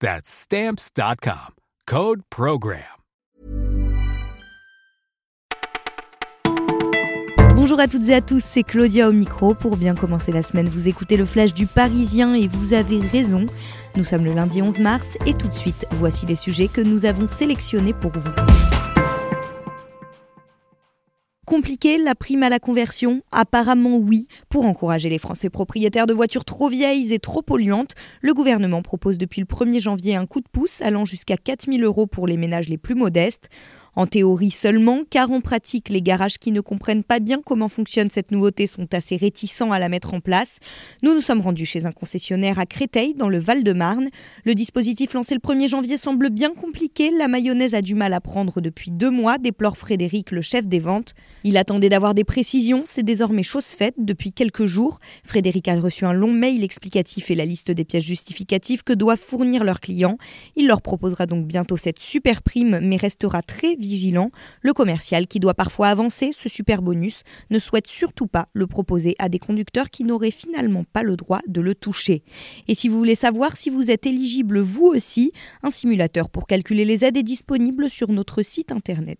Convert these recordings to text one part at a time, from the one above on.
That's stamps.com. Code Program. Bonjour à toutes et à tous, c'est Claudia au micro. Pour bien commencer la semaine, vous écoutez le flash du Parisien et vous avez raison. Nous sommes le lundi 11 mars et tout de suite, voici les sujets que nous avons sélectionnés pour vous. Compliqué la prime à la conversion? Apparemment oui. Pour encourager les Français propriétaires de voitures trop vieilles et trop polluantes, le gouvernement propose depuis le 1er janvier un coup de pouce allant jusqu'à 4000 euros pour les ménages les plus modestes. En théorie seulement, car en pratique, les garages qui ne comprennent pas bien comment fonctionne cette nouveauté sont assez réticents à la mettre en place. Nous nous sommes rendus chez un concessionnaire à Créteil, dans le Val-de-Marne. Le dispositif lancé le 1er janvier semble bien compliqué. La mayonnaise a du mal à prendre depuis deux mois, déplore Frédéric, le chef des ventes. Il attendait d'avoir des précisions, c'est désormais chose faite depuis quelques jours. Frédéric a reçu un long mail explicatif et la liste des pièces justificatives que doivent fournir leurs clients. Il leur proposera donc bientôt cette super prime, mais restera très vigilant. Le commercial, qui doit parfois avancer ce super bonus, ne souhaite surtout pas le proposer à des conducteurs qui n'auraient finalement pas le droit de le toucher. Et si vous voulez savoir si vous êtes éligible vous aussi, un simulateur pour calculer les aides est disponible sur notre site internet.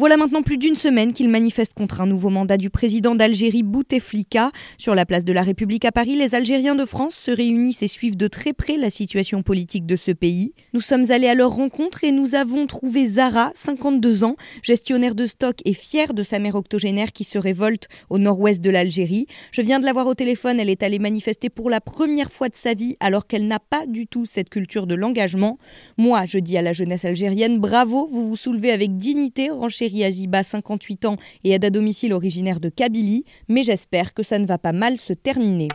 Voilà maintenant plus d'une semaine qu'il manifeste contre un nouveau mandat du président d'Algérie Bouteflika. Sur la place de la République à Paris, les Algériens de France se réunissent et suivent de très près la situation politique de ce pays. Nous sommes allés à leur rencontre et nous avons trouvé Zara, 52 ans, gestionnaire de stock et fière de sa mère octogénaire qui se révolte au nord-ouest de l'Algérie. Je viens de la voir au téléphone, elle est allée manifester pour la première fois de sa vie alors qu'elle n'a pas du tout cette culture de l'engagement. Moi, je dis à la jeunesse algérienne, bravo, vous vous soulevez avec dignité, renchérie Aziba, 58 ans et aide à domicile originaire de Kabylie, mais j'espère que ça ne va pas mal se terminer.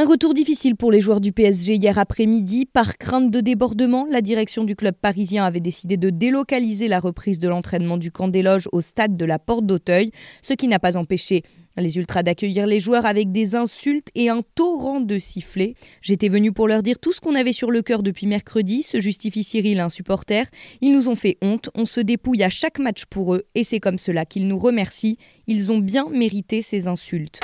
Un retour difficile pour les joueurs du PSG hier après-midi. Par crainte de débordement, la direction du club parisien avait décidé de délocaliser la reprise de l'entraînement du camp des loges au stade de la Porte d'Auteuil, ce qui n'a pas empêché les ultras d'accueillir les joueurs avec des insultes et un torrent de sifflets. J'étais venu pour leur dire tout ce qu'on avait sur le cœur depuis mercredi, se justifie Cyril, un supporter. Ils nous ont fait honte, on se dépouille à chaque match pour eux et c'est comme cela qu'ils nous remercient. Ils ont bien mérité ces insultes.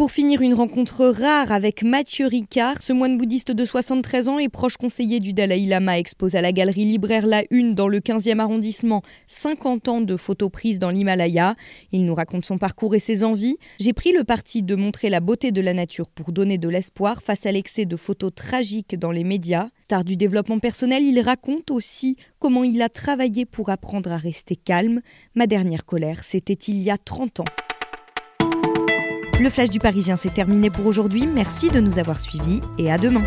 Pour finir, une rencontre rare avec Mathieu Ricard. Ce moine bouddhiste de 73 ans et proche conseiller du Dalai Lama expose à la galerie libraire La Une dans le 15e arrondissement 50 ans de photos prises dans l'Himalaya. Il nous raconte son parcours et ses envies. J'ai pris le parti de montrer la beauté de la nature pour donner de l'espoir face à l'excès de photos tragiques dans les médias. Star du développement personnel, il raconte aussi comment il a travaillé pour apprendre à rester calme. Ma dernière colère, c'était il y a 30 ans. Le flash du Parisien s'est terminé pour aujourd'hui. Merci de nous avoir suivis et à demain.